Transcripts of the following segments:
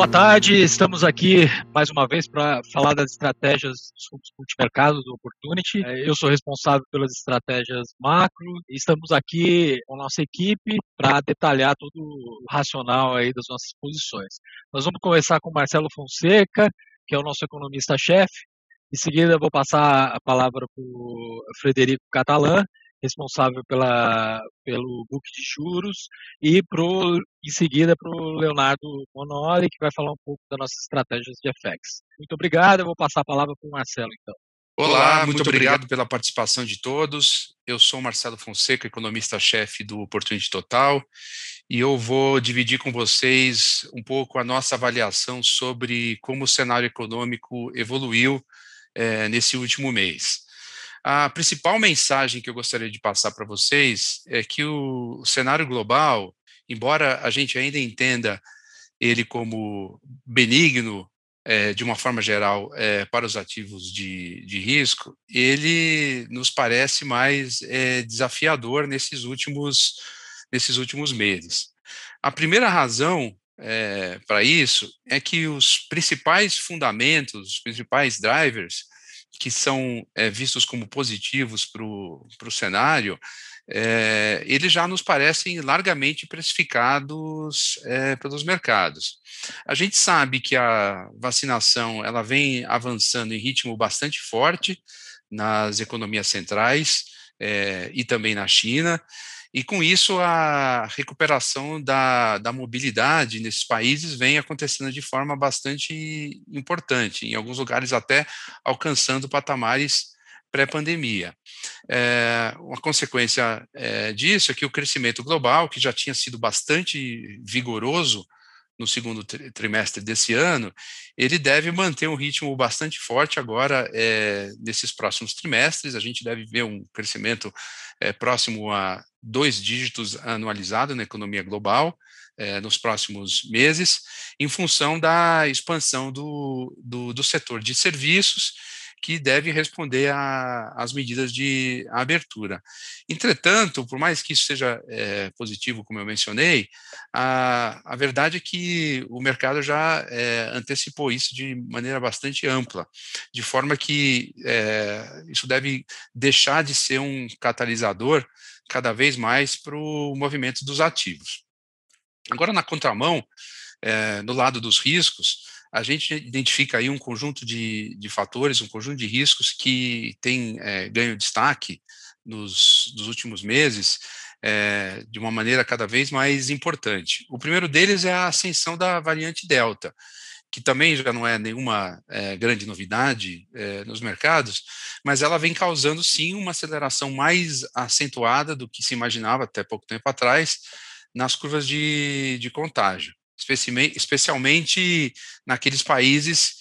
Boa tarde, estamos aqui mais uma vez para falar das estratégias dos fundos multimercados do Opportunity. É, eu sou responsável pelas estratégias macro e estamos aqui com a nossa equipe para detalhar todo o racional aí das nossas posições. Nós vamos começar com o Marcelo Fonseca, que é o nosso economista-chefe. Em seguida, vou passar a palavra para o Frederico Catalã, responsável pela, pelo book de juros, e pro, em seguida para o Leonardo Monoli, que vai falar um pouco das nossas estratégias de FX. Muito obrigado, eu vou passar a palavra para o Marcelo, então. Olá, muito, muito obrigado, obrigado pela participação de todos. Eu sou Marcelo Fonseca, economista-chefe do Opportunity Total, e eu vou dividir com vocês um pouco a nossa avaliação sobre como o cenário econômico evoluiu é, nesse último mês. A principal mensagem que eu gostaria de passar para vocês é que o cenário global, embora a gente ainda entenda ele como benigno, é, de uma forma geral, é, para os ativos de, de, risco, ele nos parece mais é, desafiador nesses últimos, nesses últimos meses. A primeira razão para isso é que os principais fundamentos, os principais drivers que são é, vistos como positivos para o cenário, é, eles já nos parecem largamente precificados é, pelos mercados. A gente sabe que a vacinação ela vem avançando em ritmo bastante forte nas economias centrais e também na China. E com isso, a recuperação da, da mobilidade nesses países vem acontecendo de forma bastante importante, em alguns lugares até alcançando patamares pré-pandemia. É, uma consequência é, disso é que o crescimento global, que já tinha sido bastante vigoroso no segundo trimestre desse ano, ele deve manter um ritmo bastante forte agora é, nesses próximos trimestres. A gente deve ver um crescimento próximo a dois dígitos anualizado na economia global é, nos próximos meses, em função da expansão do, do, do setor de serviços que deve responder às medidas de abertura. Entretanto, por mais que isso seja é, positivo, como eu mencionei, a, a verdade é que o mercado já é, antecipou isso de maneira bastante ampla, de forma que é, isso deve deixar de ser um catalisador cada vez mais para o movimento dos ativos. Agora, na contramão, no lado dos riscos, a gente identifica aí um conjunto de, de fatores, um conjunto de riscos que tem é, ganho destaque nos, nos últimos meses é, de uma maneira cada vez mais importante. O primeiro deles é a ascensão da variante Delta, que também já não é nenhuma é, grande novidade é, nos mercados, mas ela vem causando sim uma aceleração mais acentuada do que se imaginava até pouco tempo atrás nas curvas de, de contágio especialmente naqueles países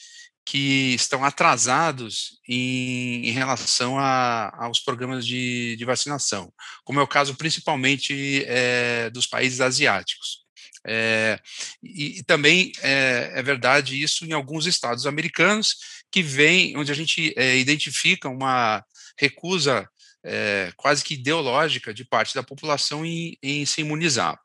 que estão atrasados em, em relação a, aos programas de, de, vacinação, como é o caso principalmente é, dos países asiáticos. É, e, e, também é, é, verdade isso em alguns estados americanos que vem, onde a gente identifica uma recusa quase que ideológica de parte da população em, em se imunizar.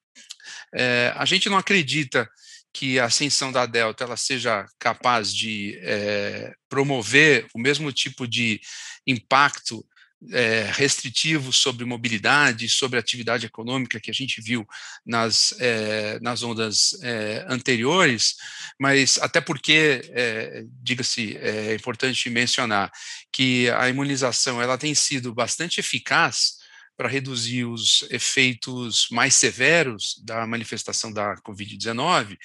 É, a gente não acredita que a ascensão da Delta ela seja capaz de é, promover o mesmo tipo de impacto é, restritivo sobre mobilidade, sobre atividade econômica que a gente viu nas, é, nas ondas é, anteriores, mas até porque, diga-se, é importante mencionar que a imunização ela tem sido bastante eficaz para reduzir os efeitos mais severos da manifestação da Covid-19,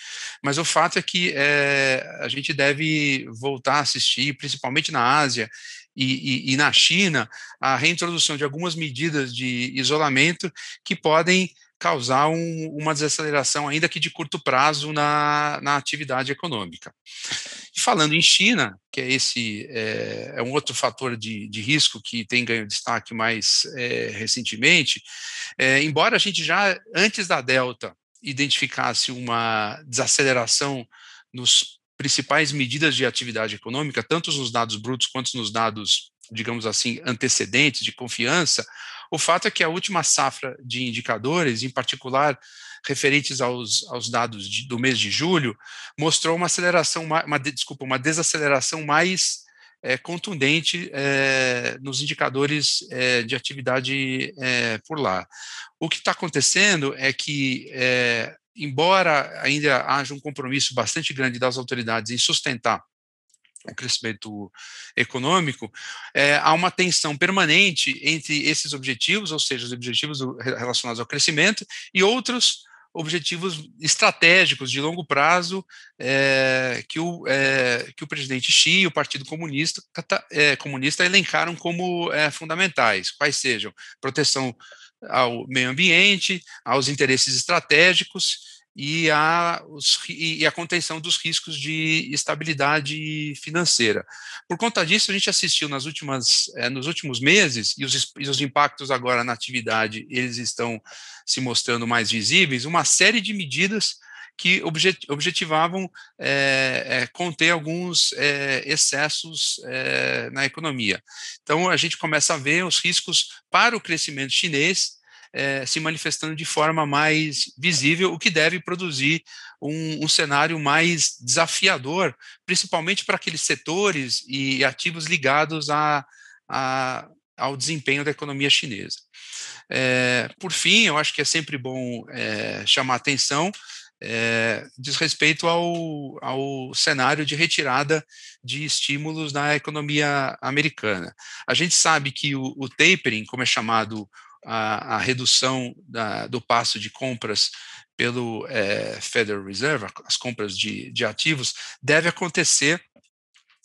mas o fato é que é, a gente deve voltar a assistir, principalmente na Ásia e, e, e na China, a reintrodução de algumas medidas de isolamento que podem causar um, uma desaceleração, ainda que de curto prazo, na, na atividade econômica. E falando em China, que é esse é, é um outro fator de, de, risco que tem ganho destaque mais é, recentemente, é, embora a gente já antes da Delta identificasse uma desaceleração nos principais medidas de atividade econômica, tanto nos dados brutos quanto nos dados, digamos assim, antecedentes de confiança, o fato é que a última safra de indicadores, em particular referentes aos, aos dados de, do mês de julho, mostrou uma aceleração, uma, uma desculpa, uma desaceleração mais é, contundente é, nos indicadores é, de atividade por lá. O que está acontecendo é que, embora ainda haja um compromisso bastante grande das autoridades em sustentar o crescimento econômico, é, há uma tensão permanente entre esses objetivos, ou seja, os objetivos relacionados ao crescimento, e outros objetivos estratégicos de longo prazo é, que, o, é, que o presidente Xi e o Partido Comunista, é, comunista elencaram como fundamentais, quais sejam proteção ao meio ambiente, aos interesses estratégicos e a, os, e a contenção dos riscos de estabilidade financeira. Por conta disso, a gente assistiu nas últimas, é, nos últimos meses, e os, e os impactos agora na atividade, eles estão se mostrando mais visíveis, uma série de medidas que objetivavam é, é, conter alguns excessos na economia. Então, a gente começa a ver os riscos para o crescimento chinês é, se manifestando de forma mais visível, o que deve produzir um, um cenário mais desafiador, principalmente para aqueles setores e ativos ligados a, a, ao desempenho da economia chinesa. É, por fim, eu acho que é sempre bom é, chamar atenção é, diz respeito ao, ao cenário de retirada de estímulos na economia americana. A gente sabe que o, o tapering, como é chamado a, a redução da, do passo de compras pelo é, Federal Reserve, as compras de, de ativos, deve acontecer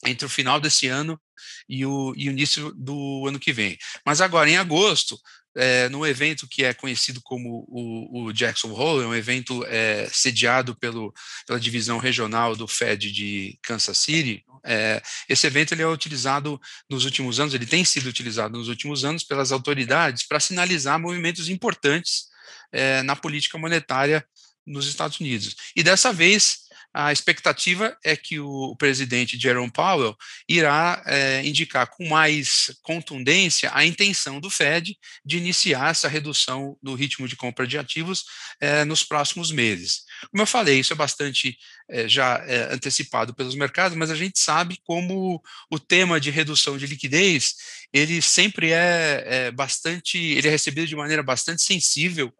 entre o final desse ano e o, e o início do ano que vem. Mas agora, em agosto, é, no evento que é conhecido como o, o Jackson Hole, é um evento é, sediado pelo, pela divisão regional do Fed de Kansas City. É, esse evento ele é utilizado nos últimos anos, ele tem sido utilizado nos últimos anos pelas autoridades para sinalizar movimentos importantes na política monetária nos Estados Unidos. E dessa vez a expectativa é que o presidente Jerome Powell irá é, indicar com mais contundência a intenção do Fed de iniciar essa redução no ritmo de compra de ativos é, nos próximos meses. Como eu falei, isso é bastante é, já antecipado pelos mercados, mas a gente sabe como o tema de redução de liquidez ele sempre é, é bastante, ele é recebido de maneira bastante sensível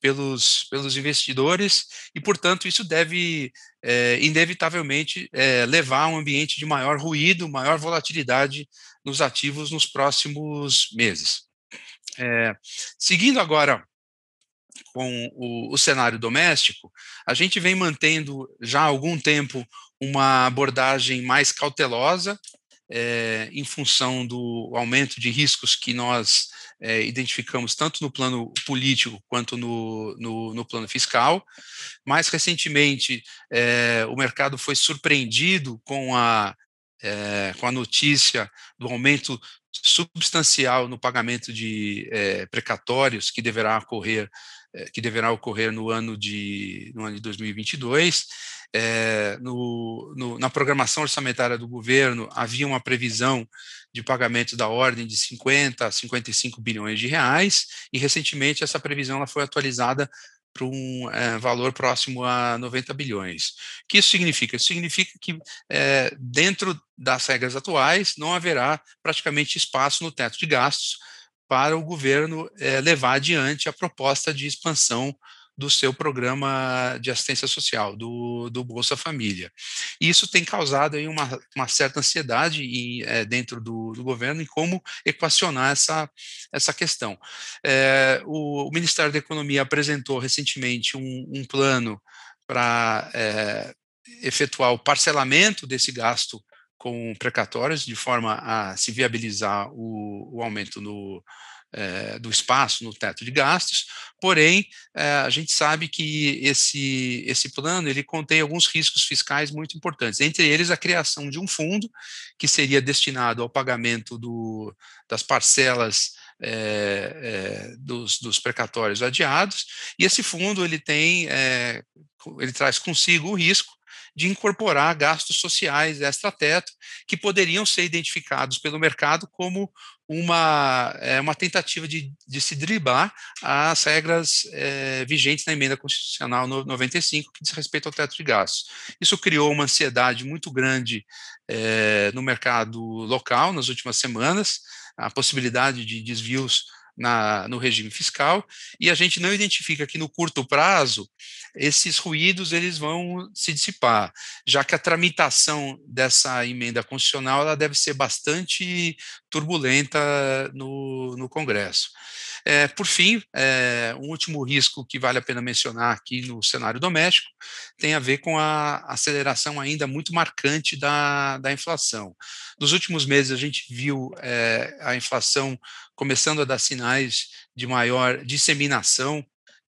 pelos, pelos investidores e, portanto, isso deve, é, inevitavelmente, é, levar a um ambiente de maior ruído, maior volatilidade nos ativos nos próximos meses. É, seguindo agora com o, o, cenário doméstico, a gente vem mantendo já há algum tempo uma abordagem mais cautelosa é, em função do aumento de riscos que nós é, identificamos tanto no plano político quanto no, no, no plano fiscal. Mais recentemente, é, o mercado foi surpreendido com a, com a notícia do aumento substancial no pagamento de precatórios que deverá ocorrer que deverá ocorrer no ano de, no ano de 2022. É, no, no, na programação orçamentária do governo havia uma previsão de pagamento da ordem de 50 a 55 bilhões de reais, e recentemente essa previsão ela foi atualizada para um é, valor próximo a 90 bilhões. O que isso significa? Significa que, é, dentro das regras atuais, não haverá praticamente espaço no teto de gastos para o governo é, levar adiante a proposta de expansão do seu programa de assistência social, do, do Bolsa Família. E isso tem causado aí uma, uma certa ansiedade em, é, dentro do, do, governo em como equacionar essa, essa questão. É, o, o, Ministério da Economia apresentou recentemente um, um plano para é, efetuar o parcelamento desse gasto com precatórios, de forma a se viabilizar o, o aumento no, é, do espaço no teto de gastos, porém, é, a gente sabe que esse, esse plano ele contém alguns riscos fiscais muito importantes, entre eles a criação de um fundo que seria destinado ao pagamento do, das parcelas é, dos, dos, precatórios adiados, e esse fundo ele tem, ele traz consigo o risco de incorporar gastos sociais extra-teto que poderiam ser identificados pelo mercado como uma, é, uma tentativa de, de se driblar as regras é, vigentes na emenda constitucional no 95 que diz respeito ao teto de gastos. Isso criou uma ansiedade muito grande é, no mercado local nas últimas semanas, a possibilidade de desvios na, no regime fiscal, e a gente não identifica que no curto prazo esses ruídos eles vão se dissipar, já que a tramitação dessa emenda constitucional ela deve ser bastante turbulenta no, no Congresso. É, por fim, é, um último risco que vale a pena mencionar aqui no cenário doméstico tem a ver com a aceleração ainda muito marcante da, da inflação. Nos últimos meses, a gente viu é, a inflação começando a dar sinais de maior disseminação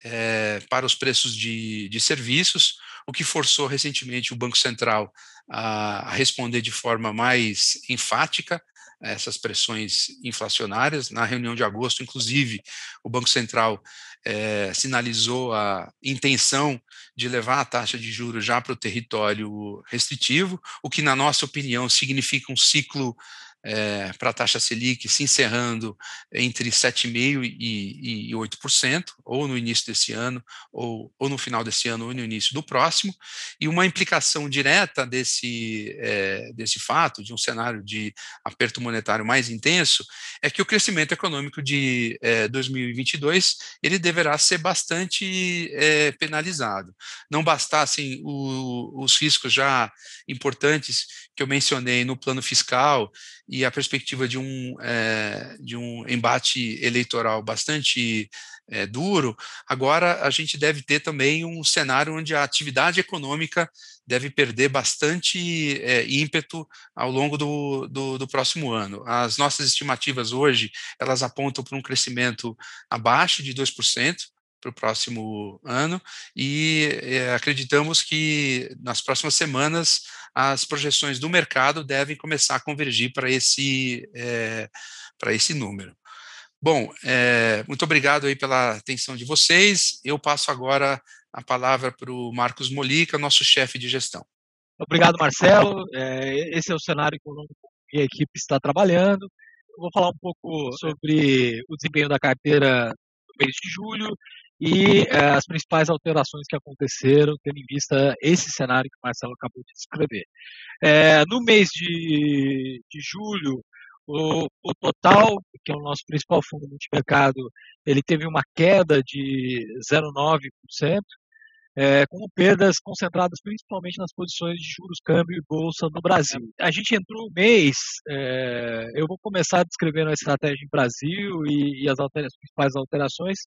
é, para os preços de, de serviços, o que forçou recentemente o Banco Central a, a responder de forma mais enfática essas pressões inflacionárias. Na reunião de agosto, inclusive, o Banco Central é, sinalizou a intenção de levar a taxa de juros já para o território restritivo, o que, na nossa opinião, significa um ciclo é, para a taxa Selic se encerrando entre 7,5% e, e 8%, ou no início desse ano, ou, ou no final desse ano, ou no início do próximo, e uma implicação direta desse, é, desse fato, de um cenário de aperto monetário mais intenso, é que o crescimento econômico de é, 2022 ele deverá ser bastante penalizado. Não bastassem o, os riscos já importantes que eu mencionei no plano fiscal e a perspectiva de um, é, de um embate eleitoral bastante é, duro, agora a gente deve ter também um cenário onde a atividade econômica deve perder bastante é, ímpeto ao longo do, do, do, próximo ano. As nossas estimativas hoje, elas apontam para um crescimento abaixo de 2%, para o próximo ano e é, acreditamos que nas próximas semanas as projeções do mercado devem começar a convergir para esse, é, para esse número. Bom, é, muito obrigado aí pela atenção de vocês. Eu passo agora a palavra para o Marcos Molica, nosso chefe de gestão. Obrigado, Marcelo. Esse é o cenário que a equipe está trabalhando. Eu vou falar um pouco sobre o desempenho da carteira no mês de julho e é, as principais alterações que aconteceram, tendo em vista esse cenário que o Marcelo acabou de descrever. É, no mês de, de julho, o, o, Total, que é o nosso principal fundo multimercado, ele teve uma queda de 0,9%, é, com perdas concentradas principalmente nas posições de juros, câmbio e bolsa no Brasil. A gente entrou no mês, é, eu vou começar descrevendo a estratégia em Brasil e, e as, as principais alterações,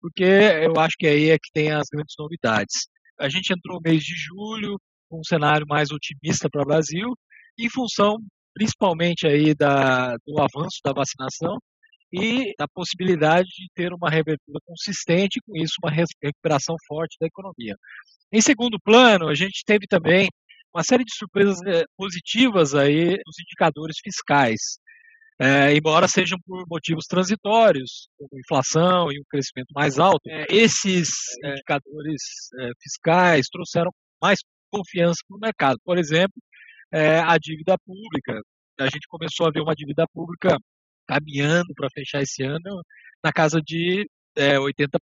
porque eu acho que aí é que tem as grandes novidades. A gente entrou no mês de julho com um cenário mais otimista para o Brasil, em função principalmente aí da, do avanço da vacinação e da possibilidade de ter uma reabertura consistente e, com isso, uma recuperação forte da economia. Em segundo plano, a gente teve também uma série de surpresas eh, positivas aí nos indicadores fiscais é, embora sejam por motivos transitórios, como inflação e um crescimento mais alto, é, esses é, indicadores é, fiscais trouxeram mais confiança para o mercado. Por exemplo, é, a dívida pública. A gente começou a ver uma dívida pública caminhando para fechar esse ano na casa de é, 80%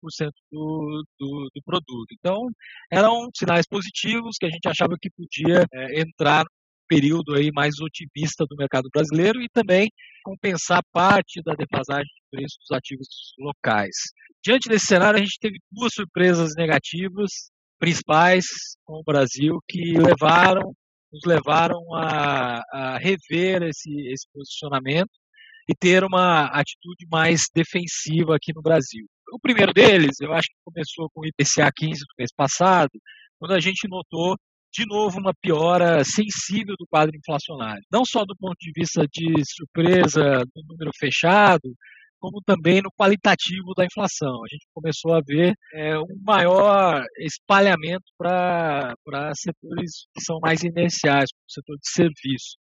do, do, do, produto. Então, eram sinais positivos que a gente achava que podia é, entrar período aí mais otimista do mercado brasileiro e também compensar parte da defasagem de preços dos ativos locais. Diante desse cenário, a gente teve duas surpresas negativas principais com o Brasil que levaram nos levaram a, a rever esse, esse posicionamento e ter uma atitude mais defensiva aqui no Brasil. O primeiro deles, eu acho que começou com o IPCA 15 do mês passado, quando a gente notou de novo, uma piora sensível do quadro inflacionário. Não só do ponto de vista de surpresa do número fechado, como também no qualitativo da inflação. A gente começou a ver é, um maior espalhamento para setores que são mais inerciais, como o setor de serviço,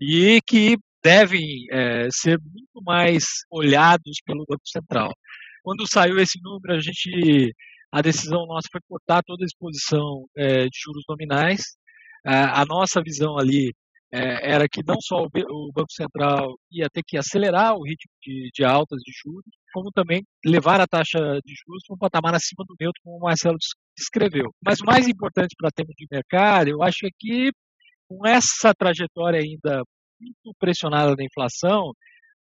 e que devem é, ser muito mais olhados pelo Banco Central. Quando saiu esse número, a gente a decisão nossa foi cortar toda a exposição é, de juros nominais. A, a nossa visão ali é, era que não só o, o, Banco Central ia ter que acelerar o ritmo de, de altas de juros, como também levar a taxa de juros para um patamar acima do neutro, como o Marcelo descreveu. Mas o mais importante para termos de mercado, eu acho é que com essa trajetória ainda muito pressionada da inflação,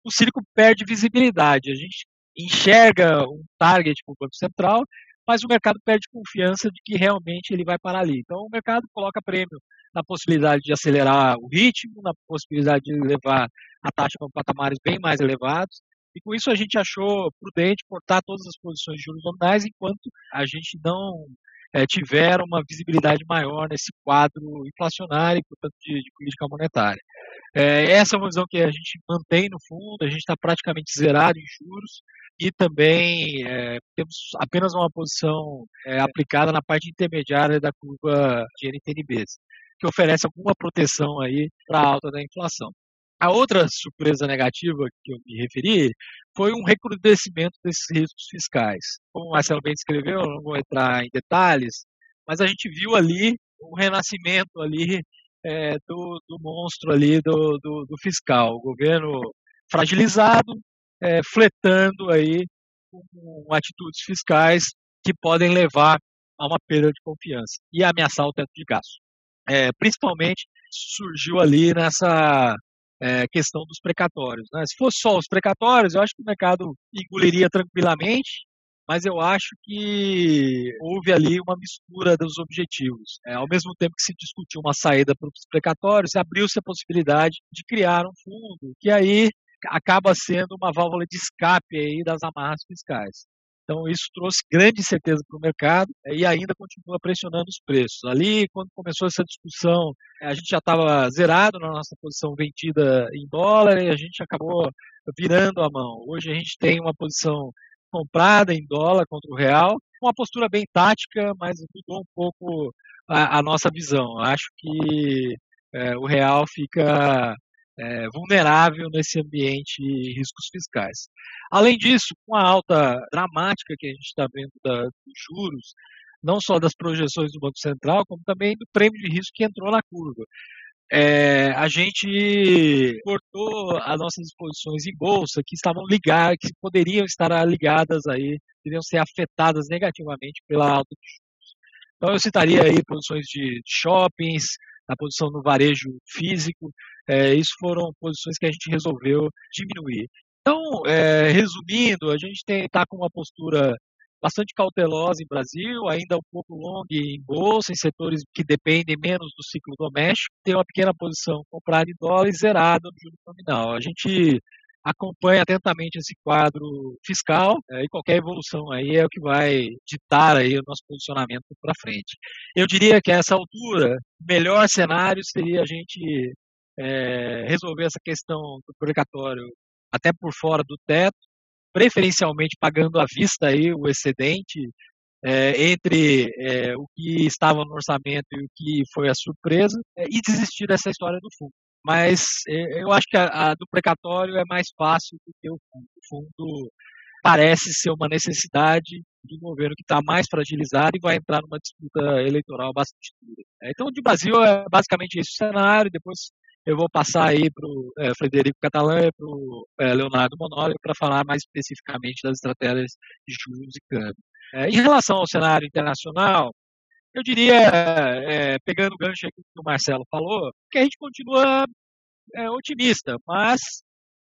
o círculo perde visibilidade. A gente enxerga um target para o Banco Central, mas o mercado perde confiança de que realmente ele vai parar ali. Então, o mercado coloca prêmio na possibilidade de acelerar o ritmo, na possibilidade de levar a taxa para patamares bem mais elevados. E com isso a gente achou prudente cortar todas as posições de juros nominais enquanto a gente não é, tiver uma visibilidade maior nesse quadro inflacionário e, portanto, de, de política monetária. É, essa é uma visão que a gente mantém no fundo, a gente está praticamente zerado em juros e também é, temos apenas uma posição é, aplicada na parte intermediária da curva de NTNBs, que oferece alguma proteção aí para a alta da inflação. A outra surpresa negativa que eu me referi foi um recrudescimento desses riscos fiscais. Como o Marcelo bem descreveu, eu não vou entrar em detalhes, mas a gente viu ali um renascimento ali é, do, do, monstro ali do, do, do, fiscal. O governo fragilizado, é, fletando aí com, atitudes fiscais que podem levar a uma perda de confiança e ameaçar o teto de gasto. É, principalmente surgiu ali nessa é, questão dos precatórios. Né? Se fosse só os precatórios, eu acho que o mercado engoliria tranquilamente, mas eu acho que houve ali uma mistura dos objetivos. É, ao mesmo tempo que se discutiu uma saída para os precatórios, abriu-se a possibilidade de criar um fundo, que aí acaba sendo uma válvula de escape aí das amarras fiscais. Então, isso trouxe grande incerteza para o mercado eh, e ainda continua pressionando os preços. Ali, quando começou essa discussão, a gente já estava zerado na nossa posição vendida em dólar e a gente acabou virando a mão. Hoje a gente tem uma posição comprada em dólar contra o real, uma postura bem tática, mas mudou um pouco a, a nossa visão. Acho que é, o real fica é, vulnerável nesse ambiente de riscos fiscais. Além disso, com a alta dramática que a gente está vendo da, dos juros, não só das projeções do Banco Central, como também do prêmio de risco que entrou na curva. É, a gente cortou as nossas exposições em bolsa que estavam ligadas, que poderiam estar ligadas aí, poderiam ser afetadas negativamente pela alta de juros. Então eu citaria aí posições de shoppings, a posição no varejo físico, é, isso foram posições que a gente resolveu diminuir. Então, é, resumindo, a gente está com uma postura bastante cautelosa em Brasil, ainda um pouco long em bolsa, em setores que dependem menos do ciclo doméstico, tem uma pequena posição comprada em dólar e zerada no juro nominal. A gente acompanha atentamente esse quadro fiscal é, e qualquer evolução aí é o que vai ditar aí o nosso posicionamento para frente. Eu diria que a essa altura, o melhor cenário seria a gente é, resolver essa questão do precatório até por fora do teto, preferencialmente pagando à vista aí o excedente é, entre é, o que estava no orçamento e o que foi a surpresa e desistir dessa história do fundo. Mas eu acho que a, a do precatório é mais fácil do que o fundo. O fundo parece ser uma necessidade de um governo que está mais fragilizado e vai entrar numa disputa eleitoral bastante dura. Então, de Brasil é basicamente esse cenário. Depois eu vou passar aí para o é, Frederico Catalã e para o é, Leonardo Monoli para falar mais especificamente das estratégias de juros e câmbio. É, em relação ao cenário internacional, eu diria, pegando o gancho aqui que o Marcelo falou, que a gente continua otimista, mas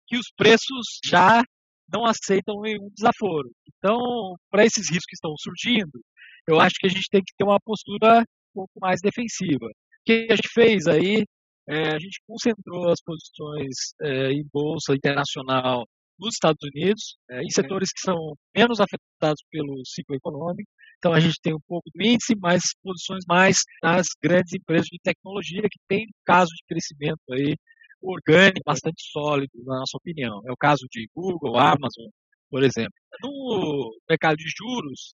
que os preços já não aceitam nenhum desaforo. Então, para esses riscos que estão surgindo, eu acho que a gente tem que ter uma postura um pouco mais defensiva. O que a gente fez aí é, a gente concentrou as posições é, em bolsa internacional nos Estados Unidos, é, em setores que são menos afetados pelo ciclo econômico. Então a gente tem um pouco do índice, mas posições mais nas grandes empresas de tecnologia que têm caso de crescimento aí orgânico bastante sólido, na nossa opinião. É o caso de Google, Amazon, por exemplo. No mercado de juros,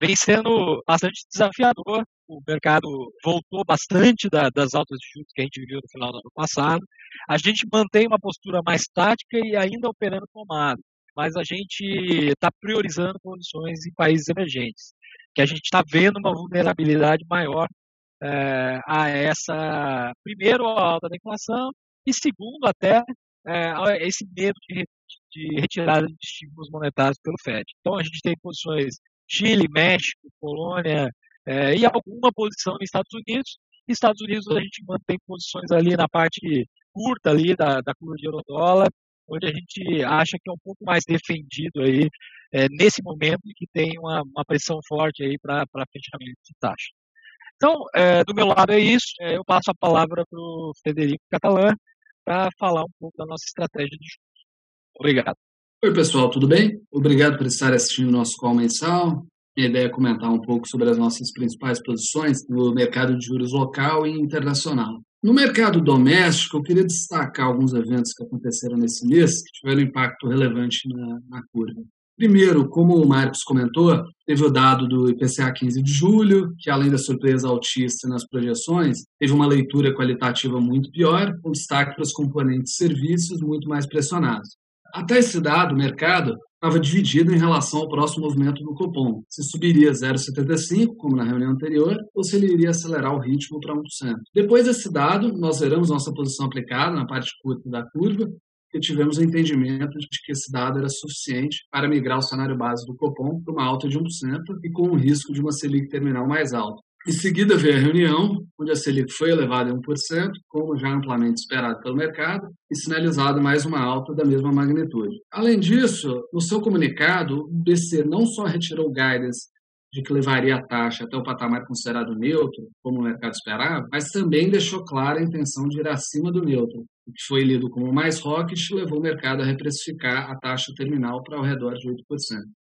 vem sendo bastante desafiador. O mercado voltou bastante da, das altas de juros que a gente viu no final do ano passado. A gente mantém uma postura mais tática e ainda operando tomado, mas a gente está priorizando condições em países emergentes, que a gente está vendo uma vulnerabilidade maior é, a essa, primeiro, a alta da inflação e segundo, até é, esse medo de, de retirada de estímulos monetários pelo FED. Então, a gente tem posições Chile, México, Polônia é, e alguma posição nos Estados Unidos. Estados Unidos a gente mantém posições ali na parte curta ali da, da curva de euro-dólar, onde a gente acha que é um pouco mais defendido aí é, nesse momento que tem uma, uma pressão forte aí para fechamento de taxa. Então, é, do meu lado é isso. É, eu passo a palavra para o Frederico Catalã para falar um pouco da nossa estratégia de juros. Obrigado. Oi, pessoal, tudo bem? Obrigado por estar assistindo nosso call mensal. Minha ideia é comentar um pouco sobre as nossas principais posições no mercado de juros local e internacional. No mercado doméstico, eu queria destacar alguns eventos que aconteceram nesse mês que tiveram impacto relevante na, na curva. Primeiro, como o Marcos comentou, teve o dado do IPCA 15 de julho, que além da surpresa altíssima nas projeções, teve uma leitura qualitativa muito pior, com destaque para os componentes serviços muito mais pressionados. Até esse dado, o mercado estava dividido em relação ao próximo movimento do Copom. Se subiria 0,75, como na reunião anterior, ou se ele iria acelerar o ritmo para 1%. Depois desse dado, nós zeramos nossa posição aplicada na parte curta da curva e tivemos o entendimento de que esse dado era suficiente para migrar o cenário base do Copom para uma alta de 1% e com o risco de uma Selic terminal mais alta. Em seguida veio a reunião, onde a Selic foi elevada em 1%, como já amplamente esperado pelo mercado, e sinalizado mais uma alta da mesma magnitude. Além disso, no seu comunicado, o BC não só retirou guidance de que levaria a taxa até o patamar considerado neutro, como o mercado esperava, mas também deixou clara a intenção de ir acima do neutro, o que foi lido como mais hawkish levou o mercado a reprecificar a taxa terminal para ao redor de 8%.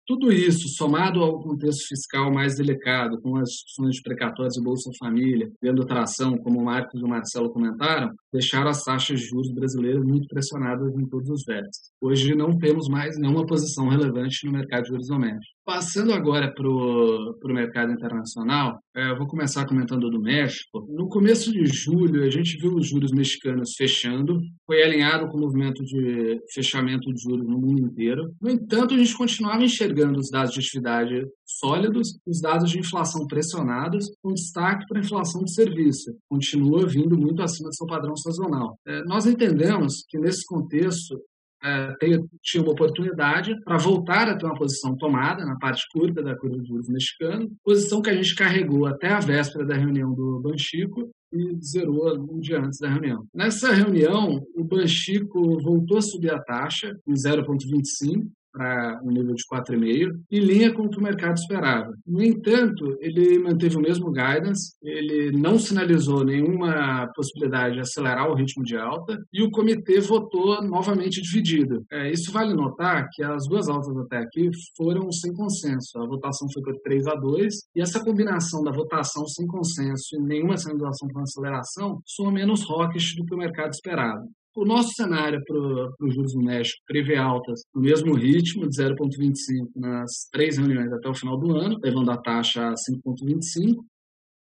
Tudo isso, somado ao contexto fiscal mais delicado, com as discussões de precatórios e Bolsa Família, vendo tração, como o Marcos e o Marcelo comentaram, deixaram as taxas de juros brasileiras muito pressionadas em todos os vértices. Hoje não temos mais nenhuma posição relevante no mercado de juros domésticos. Passando agora para o mercado internacional, é, eu vou começar comentando do México. No começo de julho, a gente viu os juros mexicanos fechando, foi alinhado com o movimento de fechamento de juros no mundo inteiro. No entanto, a gente continuava enxergando os dados de atividade sólidos, os dados de inflação pressionados, com destaque para a inflação de serviço, continua vindo muito acima do seu padrão sazonal. É, nós entendemos que, nesse contexto, tinha uma oportunidade para voltar a ter uma posição tomada na parte curta da curva de juros mexicano, posição que a gente carregou até a véspera da reunião do Banchico e zerou um dia antes da reunião. Nessa reunião, o Banchico voltou a subir a taxa em 0,25, para um nível de 4,5, em linha com o que o mercado esperava. No entanto, ele manteve o mesmo guidance, ele não sinalizou nenhuma possibilidade de acelerar o ritmo de alta e o comitê votou novamente dividido. É, isso vale notar que as duas altas até aqui foram sem consenso. A votação foi por 3 a 2 e essa combinação da votação sem consenso e nenhuma sinalização para aceleração soa menos hawkish do que o mercado esperava. O nosso cenário para os juros no México prevê altas no mesmo ritmo, de 0,25 nas três reuniões até o final do ano, levando a taxa a 5,25.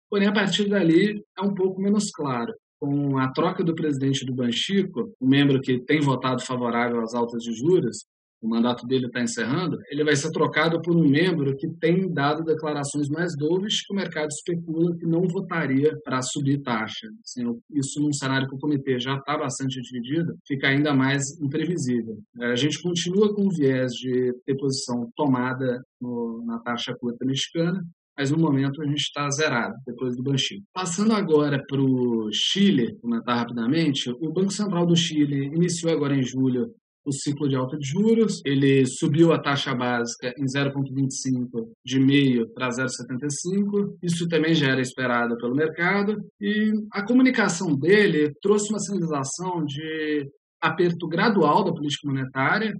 Porém, a partir dali é um pouco menos claro. Com a troca do presidente do Banchico, um membro que tem votado favorável às altas de juros, o mandato dele está encerrando, ele vai ser trocado por um membro que tem dado declarações mais doves que o mercado especula que não votaria para subir taxa. Assim, isso num cenário que o comitê já está bastante dividido, fica ainda mais imprevisível. É, a gente continua com o viés de ter posição tomada no, na taxa curta mexicana, mas no momento a gente está zerado depois do Banchico. Passando agora para o Chile, comentar rapidamente, o Banco Central do Chile iniciou agora em julho o ciclo de alta de juros, ele subiu a taxa básica em 0,25 de meio para 0,75. Isso também já era esperado pelo mercado e a comunicação dele trouxe uma sinalização de aperto gradual da política monetária,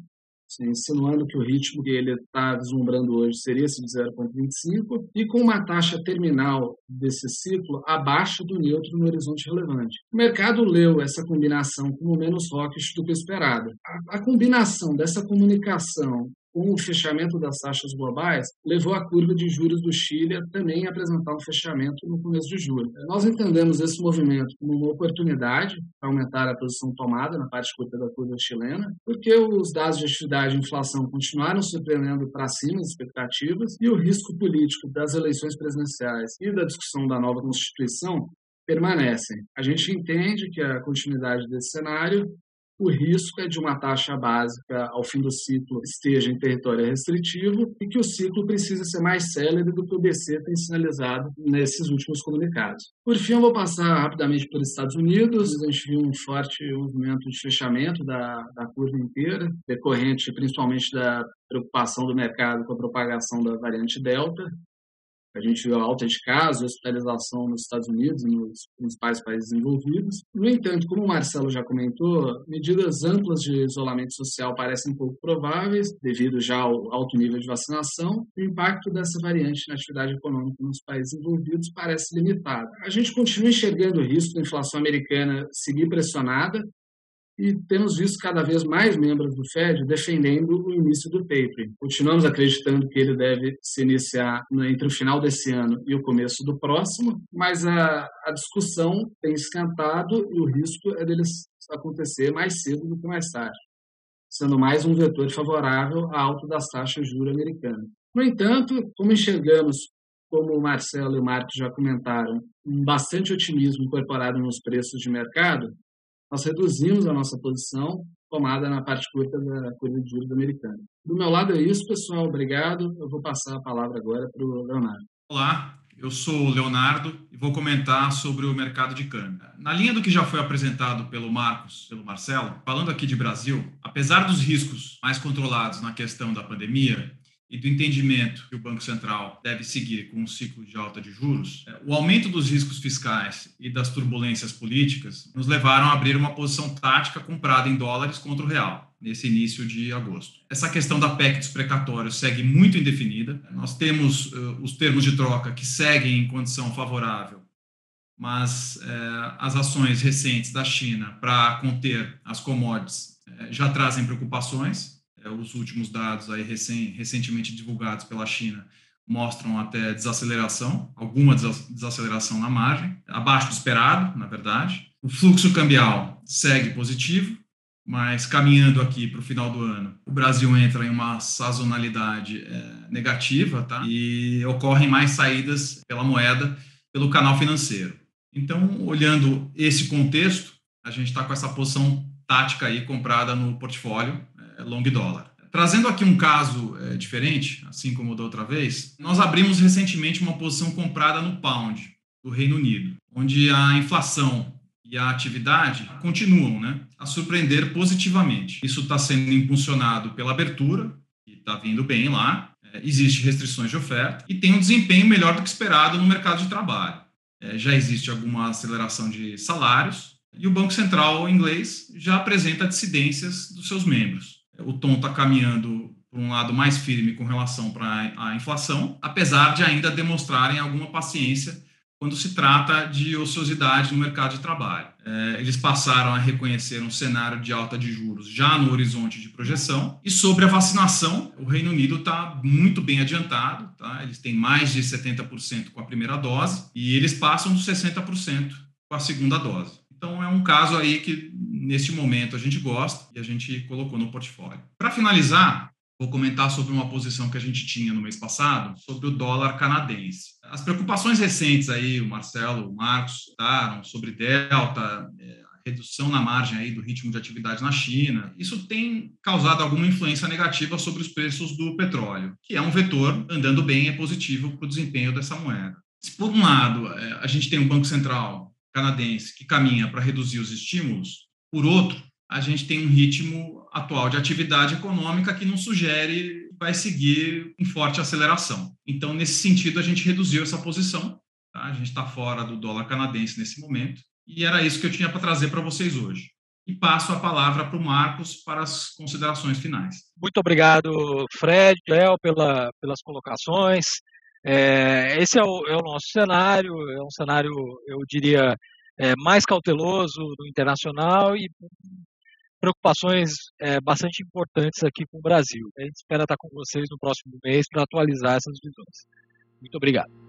assim, insinuando que o ritmo que ele está vislumbrando hoje seria esse de 0,25, e com uma taxa terminal desse ciclo abaixo do neutro no horizonte relevante. O mercado leu essa combinação como menos hawkish do que esperado. A, a combinação dessa comunicação com o fechamento das taxas globais, levou a curva de juros do Chile a também apresentar um fechamento no começo de julho. Nós entendemos esse movimento como uma oportunidade para aumentar a posição tomada na parte curta da curva chilena, porque os dados de atividade e inflação continuaram surpreendendo para cima as expectativas e o risco político das eleições presidenciais e da discussão da nova Constituição permanecem. A gente entende que a continuidade desse cenário o risco é de uma taxa básica ao fim do ciclo esteja em território restritivo e que o ciclo precisa ser mais célere do que o BC tem sinalizado nesses últimos comunicados. Por fim, eu vou passar rapidamente pelos Estados Unidos. A gente viu um forte movimento de fechamento da, da curva inteira, decorrente principalmente da preocupação do mercado com a propagação da variante Delta. A gente viu alta de casos, hospitalização nos Estados Unidos e nos principais países envolvidos. No entanto, como o Marcelo já comentou, medidas amplas de isolamento social parecem pouco prováveis, devido já ao alto nível de vacinação. O impacto dessa variante na atividade econômica nos países envolvidos parece limitado. A gente continua enxergando o risco da inflação americana seguir pressionada, e temos visto cada vez mais membros do Fed defendendo o início do tapering. Continuamos acreditando que ele deve se iniciar entre o final desse ano e o começo do próximo, mas a, a discussão tem esquentado e o risco é dele acontecer mais cedo do que mais tarde, sendo mais um vetor favorável à alta das taxas de juros americanas. No entanto, como enxergamos como o Marcelo e o Marcos já comentaram, um bastante otimismo incorporado nos preços de mercado, nós reduzimos a nossa posição tomada na parte curta da curva de juros americana. Do meu lado é isso, pessoal. Obrigado. Eu vou passar a palavra agora para o Leonardo. Olá, eu sou o Leonardo e vou comentar sobre o mercado de câmbio. Na linha do que já foi apresentado pelo Marcos, pelo Marcelo, falando aqui de Brasil, apesar dos riscos mais controlados na questão da pandemia, e do entendimento que o Banco Central deve seguir com um ciclo de alta de juros, é, o aumento dos riscos fiscais e das turbulências políticas nos levaram a abrir uma posição tática comprada em dólares contra o real nesse início de agosto. Essa questão da PEC dos precatórios segue muito indefinida. Nós temos uh, os termos de troca que seguem em condição favorável, mas uh, as ações recentes da China para conter as commodities uh, já trazem preocupações os últimos dados aí recém, recentemente divulgados pela China mostram até desaceleração, alguma desaceleração na margem, abaixo do esperado, na verdade. O fluxo cambial segue positivo, mas caminhando aqui para o final do ano, o Brasil entra em uma sazonalidade é, negativa, tá? E ocorrem mais saídas pela moeda pelo canal financeiro. Então, olhando esse contexto, a gente está com essa posição tática aí comprada no portfólio é, long dólar. Trazendo aqui um caso é, diferente, assim como da outra vez, nós abrimos recentemente uma posição comprada no pound do Reino Unido, onde a inflação e a atividade continuam né, a surpreender positivamente. Isso está sendo impulsionado pela abertura, que está vindo bem lá, é, existe restrições de oferta e tem um desempenho melhor do que esperado no mercado de trabalho. É, já existe alguma aceleração de salários e o Banco Central inglês já apresenta dissidências dos seus membros o tom está caminhando por um lado mais firme com relação para a inflação, apesar de ainda demonstrarem alguma paciência quando se trata de ociosidade no mercado de trabalho. É, eles passaram a reconhecer um cenário de alta de juros já no horizonte de projeção. E sobre a vacinação, o Reino Unido está muito bem adiantado, tá? eles têm mais de 70% com a primeira dose e eles passam dos 60% com a segunda dose. Então, é um caso aí que, neste momento, a gente gosta e a gente colocou no portfólio. Para finalizar, vou comentar sobre uma posição que a gente tinha no mês passado, sobre o dólar canadense. As preocupações recentes aí, o Marcelo, o Marcos citaram, sobre Delta, é, redução na margem aí do ritmo de atividade na China, isso tem causado alguma influência negativa sobre os preços do petróleo, que é um vetor andando bem, é positivo para o desempenho dessa moeda. Se por um lado é, a gente tem um Banco Central canadense que caminha para reduzir os estímulos, por outro, a gente tem um ritmo atual de atividade econômica que não sugere vai seguir em forte aceleração. Então, nesse sentido, a gente reduziu essa posição. Tá? A gente está fora do dólar canadense nesse momento. E era isso que eu tinha para trazer para vocês hoje. E passo a palavra para o Marcos para as considerações finais. Muito obrigado, Fred, Léo, pela, pelas colocações. É, esse é o, é o, nosso cenário, é um cenário, eu diria, é, mais cauteloso do internacional e preocupações é, bastante importantes aqui com o Brasil. A gente espera estar com vocês no próximo mês para atualizar essas visões. Muito obrigado.